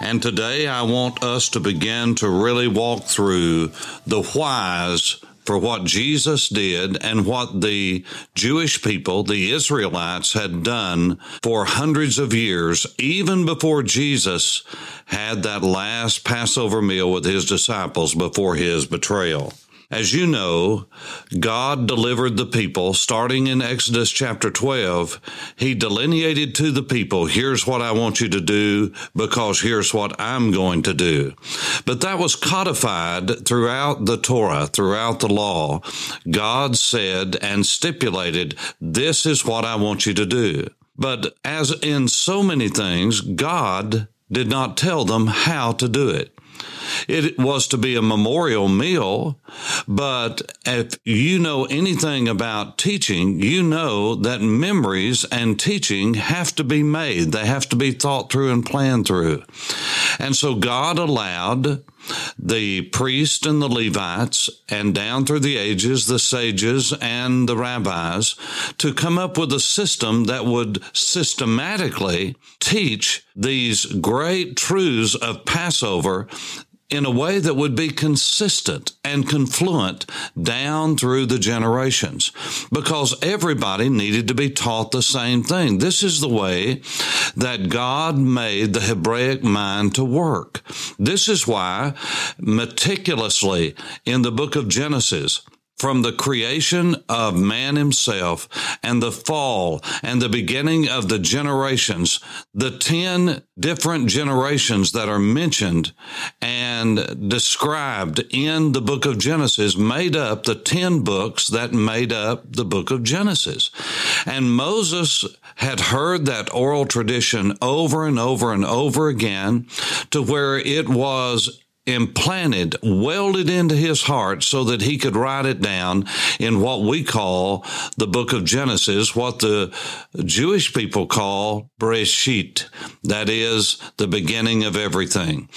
And today I want us to begin to really walk through the whys for what Jesus did and what the Jewish people, the Israelites, had done for hundreds of years, even before Jesus had that last Passover meal with his disciples before his betrayal. As you know, God delivered the people starting in Exodus chapter 12. He delineated to the people, here's what I want you to do because here's what I'm going to do. But that was codified throughout the Torah, throughout the law. God said and stipulated, this is what I want you to do. But as in so many things, God did not tell them how to do it. It was to be a memorial meal, but if you know anything about teaching, you know that memories and teaching have to be made. They have to be thought through and planned through. And so God allowed the priests and the Levites, and down through the ages, the sages and the rabbis, to come up with a system that would systematically teach these great truths of Passover in a way that would be consistent and confluent down through the generations because everybody needed to be taught the same thing. This is the way that God made the Hebraic mind to work. This is why meticulously in the book of Genesis, from the creation of man himself and the fall and the beginning of the generations, the 10 different generations that are mentioned and described in the book of Genesis made up the 10 books that made up the book of Genesis. And Moses had heard that oral tradition over and over and over again to where it was implanted, welded into his heart so that he could write it down in what we call the book of Genesis, what the Jewish people call Breshit. That is the beginning of everything.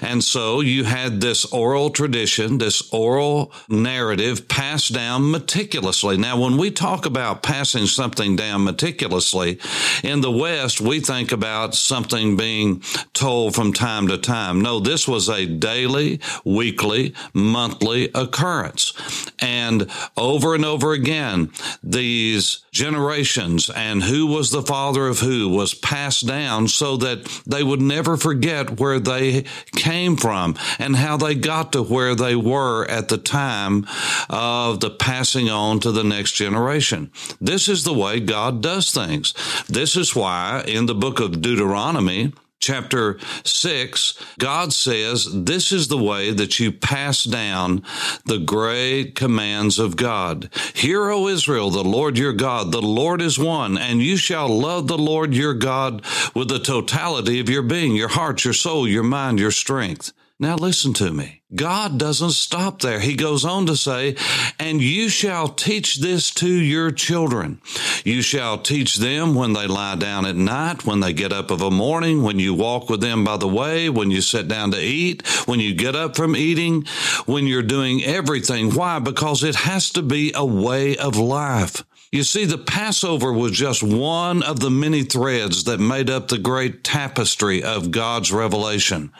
And so you had this oral tradition, this oral narrative passed down meticulously. Now, when we talk about passing something down meticulously in the West, we think about something being told from time to time. No, this was a daily, weekly, monthly occurrence. And over and over again, these generations and who was the father of who was passed down so that they would never forget where they came from and how they got to where they were at the time of the passing on to the next generation. This is the way God does things. This is why in the book of Deuteronomy, chapter 6, God says, This is the way that you pass down the great commands of God. Hear, O Israel, the Lord your God, the Lord is one, and you shall love the Lord your God with the totality of your being, your heart, your soul, your mind, your strength. Now listen to me. God doesn't stop there. He goes on to say, and you shall teach this to your children. You shall teach them when they lie down at night, when they get up of a morning, when you walk with them by the way, when you sit down to eat, when you get up from eating, when you're doing everything. Why? Because it has to be a way of life. You see, the Passover was just one of the many threads that made up the great tapestry of God's revelation.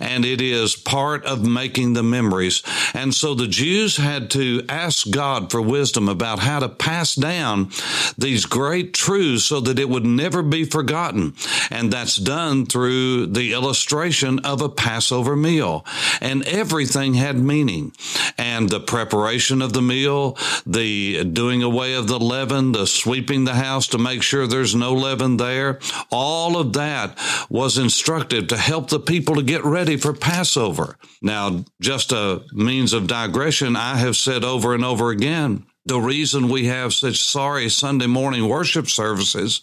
And it is part of making the memories. And so the Jews had to ask God for wisdom about how to pass down these great truths so that it would never be forgotten. And that's done through the illustration of a Passover meal. And everything had meaning. And the preparation of the meal, the doing away of the leaven, the sweeping the house to make sure there's no leaven there. All of that was instructive to help the people to get ready for Passover. Now, just a means of digression, I have said over and over again, the reason we have such sorry Sunday morning worship services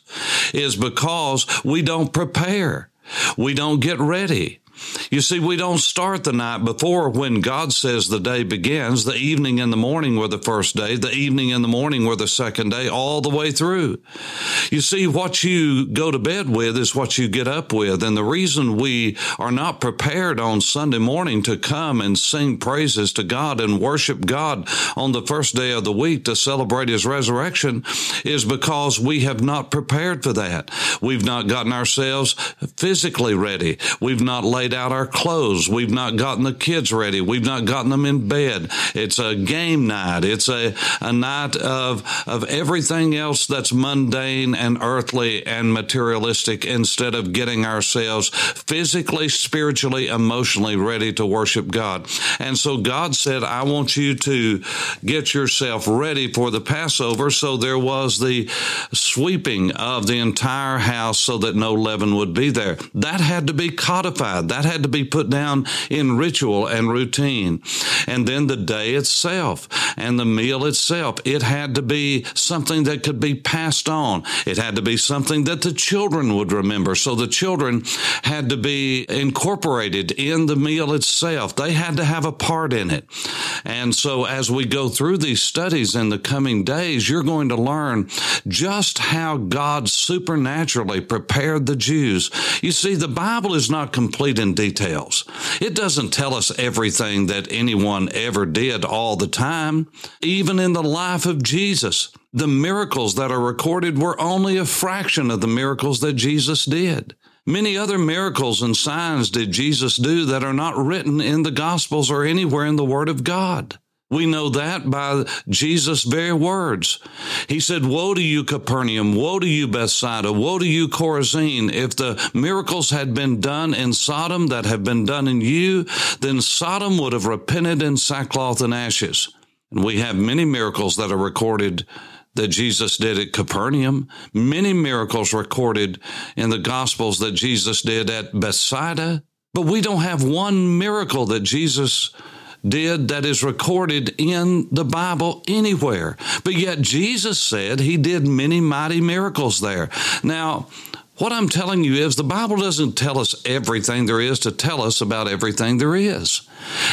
is because we don't prepare. We don't get ready. You see, we don't start the night before when God says the day begins. The evening and the morning were the first day. The evening and the morning were the second day, all the way through. You see, what you go to bed with is what you get up with. And the reason we are not prepared on Sunday morning to come and sing praises to God and worship God on the first day of the week to celebrate his resurrection is because we have not prepared for that. We've not gotten ourselves physically ready. We've not laid laid out our clothes. We've not gotten the kids ready. We've not gotten them in bed. It's a game night. It's a, a night of, of everything else that's mundane and earthly and materialistic instead of getting ourselves physically, spiritually, emotionally ready to worship God. And so God said, I want you to get yourself ready for the Passover. So there was the sweeping of the entire house so that no leaven would be there. That had to be codified. That that had to be put down in ritual and routine. And then the day itself and the meal itself, it had to be something that could be passed on. It had to be something that the children would remember. So the children had to be incorporated in the meal itself. They had to have a part in it. And so as we go through these studies in the coming days, you're going to learn just how God supernaturally prepared the Jews. You see, the Bible is not complete in details. It doesn't tell us everything that anyone ever did all the time. Even in the life of Jesus, the miracles that are recorded were only a fraction of the miracles that Jesus did. Many other miracles and signs did Jesus do that are not written in the Gospels or anywhere in the Word of God. We know that by Jesus' very words. He said, Woe to you, Capernaum! Woe to you, Bethsaida! Woe to you, Chorazin! If the miracles had been done in Sodom that have been done in you, then Sodom would have repented in sackcloth and ashes. And we have many miracles that are recorded that Jesus did at Capernaum, many miracles recorded in the Gospels that Jesus did at Bethsaida, but we don't have one miracle that Jesus did that is recorded in the Bible anywhere. But yet Jesus said he did many mighty miracles there. Now, what I'm telling you is the Bible doesn't tell us everything there is to tell us about everything there is.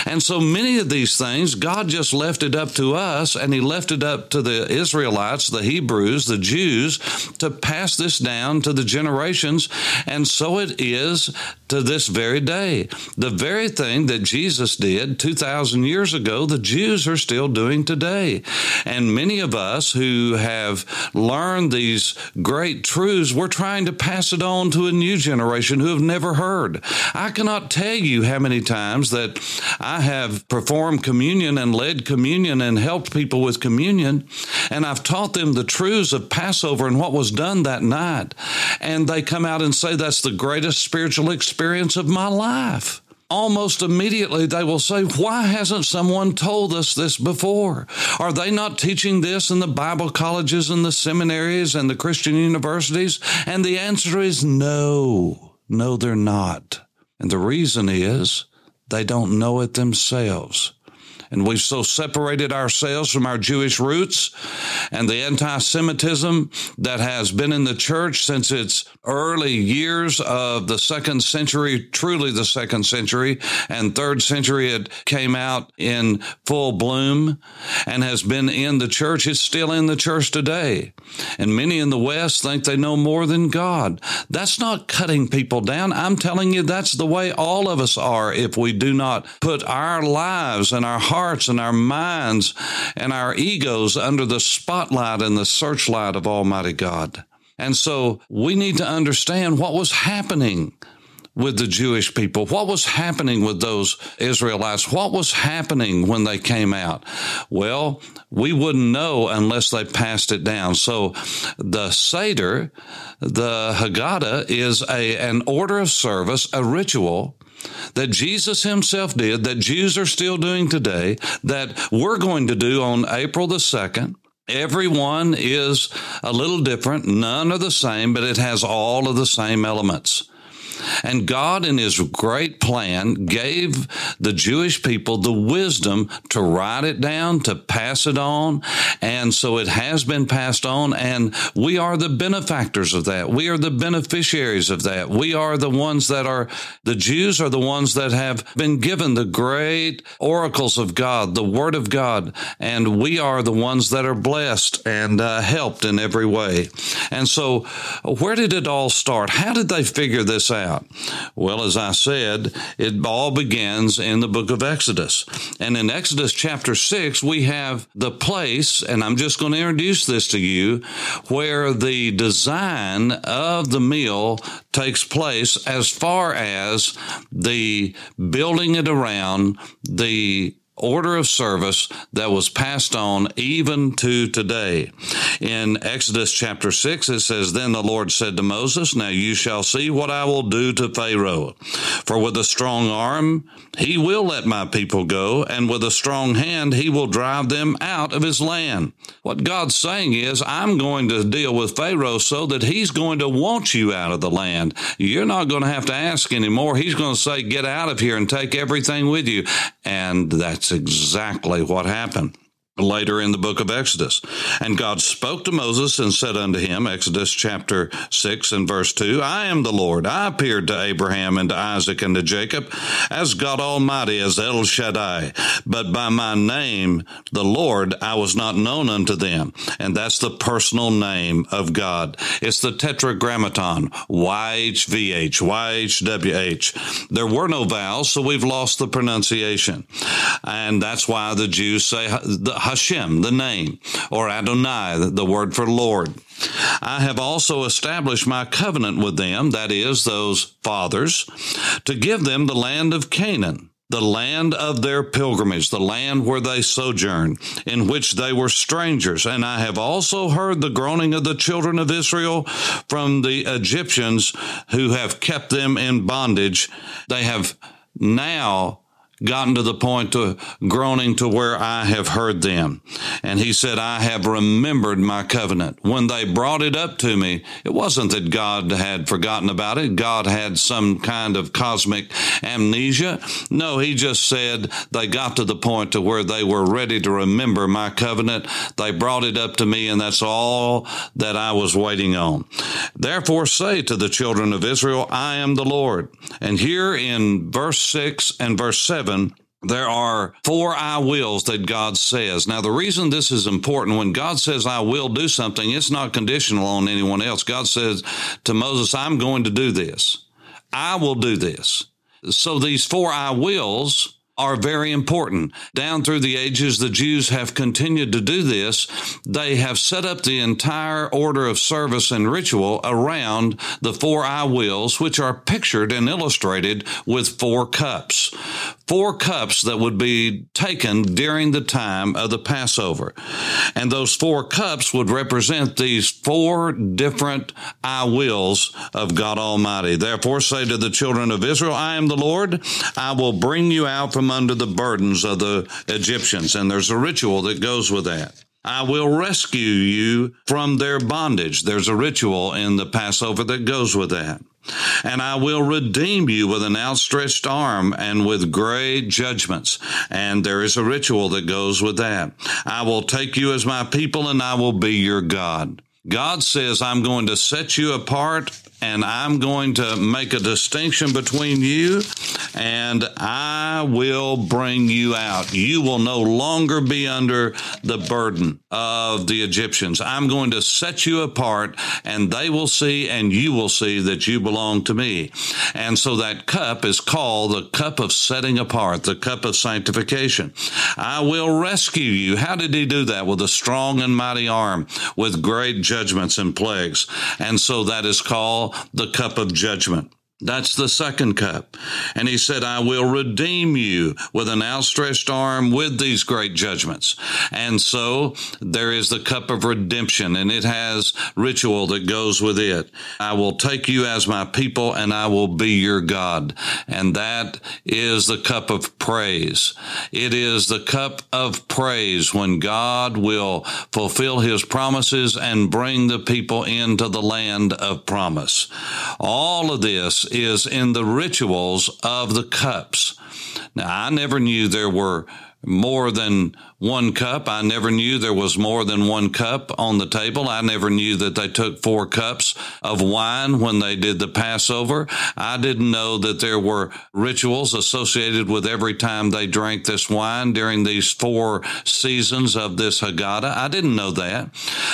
And so many of these things, God just left it up to us and He left it up to the Israelites, the Hebrews, the Jews to pass this down to the generations. And so it is to this very day. The very thing that Jesus did 2,000 years ago, the Jews are still doing today. And many of us who have learned these great truths, we're trying to pass it on to a new generation who have never heard. I cannot tell you how many times that I have performed communion and led communion and helped people with communion, and I've taught them the truths of Passover and what was done that night. And they come out and say, That's the greatest spiritual experience of my life almost immediately they will say, Why hasn't someone told us this before? Are they not teaching this in the Bible colleges and the seminaries and the Christian universities? And the answer is no, no, they're not. And the reason is they don't know it themselves. And we've so separated ourselves from our Jewish roots and the anti Semitism that has been in the church since its early years of the second century, truly the second century, and third century, it came out in full bloom and has been in the church. It's still in the church today. And many in the West think they know more than God. That's not cutting people down. I'm telling you, that's the way all of us are if we do not put our lives and our hearts hearts and our minds and our egos under the spotlight and the searchlight of Almighty God. And so we need to understand what was happening with the Jewish people? What was happening with those Israelites? What was happening when they came out? Well, we wouldn't know unless they passed it down. So the Seder, the Haggadah, is a, an order of service, a ritual that Jesus himself did, that Jews are still doing today, that we're going to do on April the 2nd. Everyone is a little different. None are the same, but it has all of the same elements. And God, in his great plan, gave the Jewish people the wisdom to write it down, to pass it on. And so it has been passed on. And we are the benefactors of that. We are the beneficiaries of that. We are the ones that are, the Jews are the ones that have been given the great oracles of God, the Word of God. And we are the ones that are blessed and uh, helped in every way. And so, where did it all start? How did they figure this out? Well, as I said, it all begins in the book of Exodus. And in Exodus chapter 6, we have the place, and I'm just going to introduce this to you, where the design of the meal takes place as far as the building it around the order of service that was passed on even to today. In Exodus chapter 6, it says, Then the Lord said to Moses, Now you shall see what I will do to Pharaoh. For with a strong arm he will let my people go, and with a strong hand he will drive them out of his land. What God's saying is, I'm going to deal with Pharaoh so that he's going to want you out of the land. You're not going to have to ask anymore. He's going to say, Get out of here and take everything with you. And that's that's exactly what happened later in the book of Exodus. And God spoke to Moses and said unto him, Exodus chapter 6 and verse 2, I am the Lord. I appeared to Abraham and to Isaac and to Jacob as God Almighty, as El Shaddai. But by my name, the Lord, I was not known unto them. And that's the personal name of God. It's the tetragrammaton, YHVH, YHWH. There were no vowels, so we've lost the pronunciation. And that's why the Jews say Hashem, the name, or Adonai, the word for Lord. I have also established my covenant with them, that is, those fathers, to give them the land of Canaan the land of their pilgrimage, the land where they sojourned, in which they were strangers. And I have also heard the groaning of the children of Israel from the Egyptians who have kept them in bondage. They have now gotten to the point of groaning to where I have heard them. And he said, I have remembered my covenant. When they brought it up to me, it wasn't that God had forgotten about it. God had some kind of cosmic amnesia. No, he just said they got to the point to where they were ready to remember my covenant. They brought it up to me and that's all that I was waiting on. Therefore say to the children of Israel, I am the Lord. And here in verse six and verse seven, 7, there are four I wills that God says. Now, the reason this is important, when God says, I will do something, it's not conditional on anyone else. God says to Moses, I'm going to do this. I will do this. So these four I wills are very important. Down through the ages, the Jews have continued to do this. They have set up the entire order of service and ritual around the four I wills, which are pictured and illustrated with four cups. Four cups that would be taken during the time of the Passover. And those four cups would represent these four different I wills of God Almighty. Therefore say to the children of Israel, I am the Lord. I will bring you out from under the burdens of the Egyptians. And there's a ritual that goes with that. I will rescue you from their bondage. There's a ritual in the Passover that goes with that. And I will redeem you with an outstretched arm and with great judgments. And there is a ritual that goes with that. I will take you as my people and I will be your God. God says, I'm going to set you apart and I'm going to make a distinction between you and I will bring you out. You will no longer be under the burden of the Egyptians. I'm going to set you apart and they will see and you will see that you belong to me. And so that cup is called the cup of setting apart, the cup of sanctification. I will rescue you. How did he do that? With a strong and mighty arm, with great judgments and plagues. And so that is called the cup of judgment. That's the second cup. And he said, I will redeem you with an outstretched arm with these great judgments. And so there is the cup of redemption and it has ritual that goes with it. I will take you as my people and I will be your God. And that is the cup of praise. It is the cup of praise when God will fulfill his promises and bring the people into the land of promise. All of this is in the rituals of the cups. Now, I never knew there were more than one cup. I never knew there was more than one cup on the table. I never knew that they took four cups of wine when they did the Passover. I didn't know that there were rituals associated with every time they drank this wine during these four seasons of this Haggadah. I didn't know that.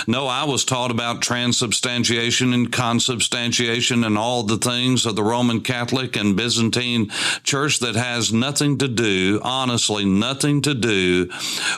No, I was taught about transubstantiation and consubstantiation and all the things of the Roman Catholic and Byzantine church that has nothing to do, honestly, nothing to do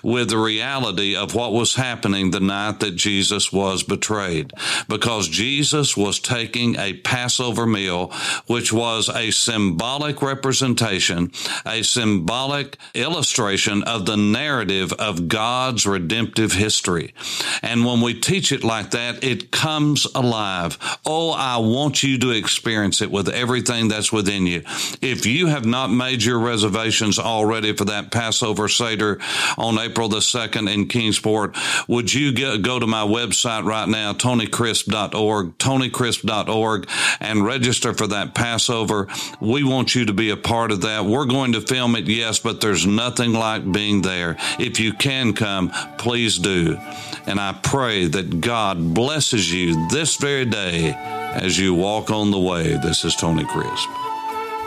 with the reality of what was happening the night that Jesus was betrayed. Because Jesus was taking a Passover meal, which was a symbolic representation, a symbolic illustration of the narrative of God's redemptive history. And when we teach it like that, it comes alive. Oh, I want you to experience it with everything that's within you. If you have not made your reservations already for that Passover Seder on April the 2nd in Kingsport, would you get, go to my website right now, tonycrisp.org, tonycrisp.org, and register for that Passover? We want you to be a part of that. We're going to film it, yes, but there's nothing like being there. If you can come, please do. And I pray that God blesses you this very day as you walk on the way. This is Tony Crisp.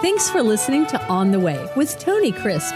Thanks for listening to On the Way with Tony Crisp.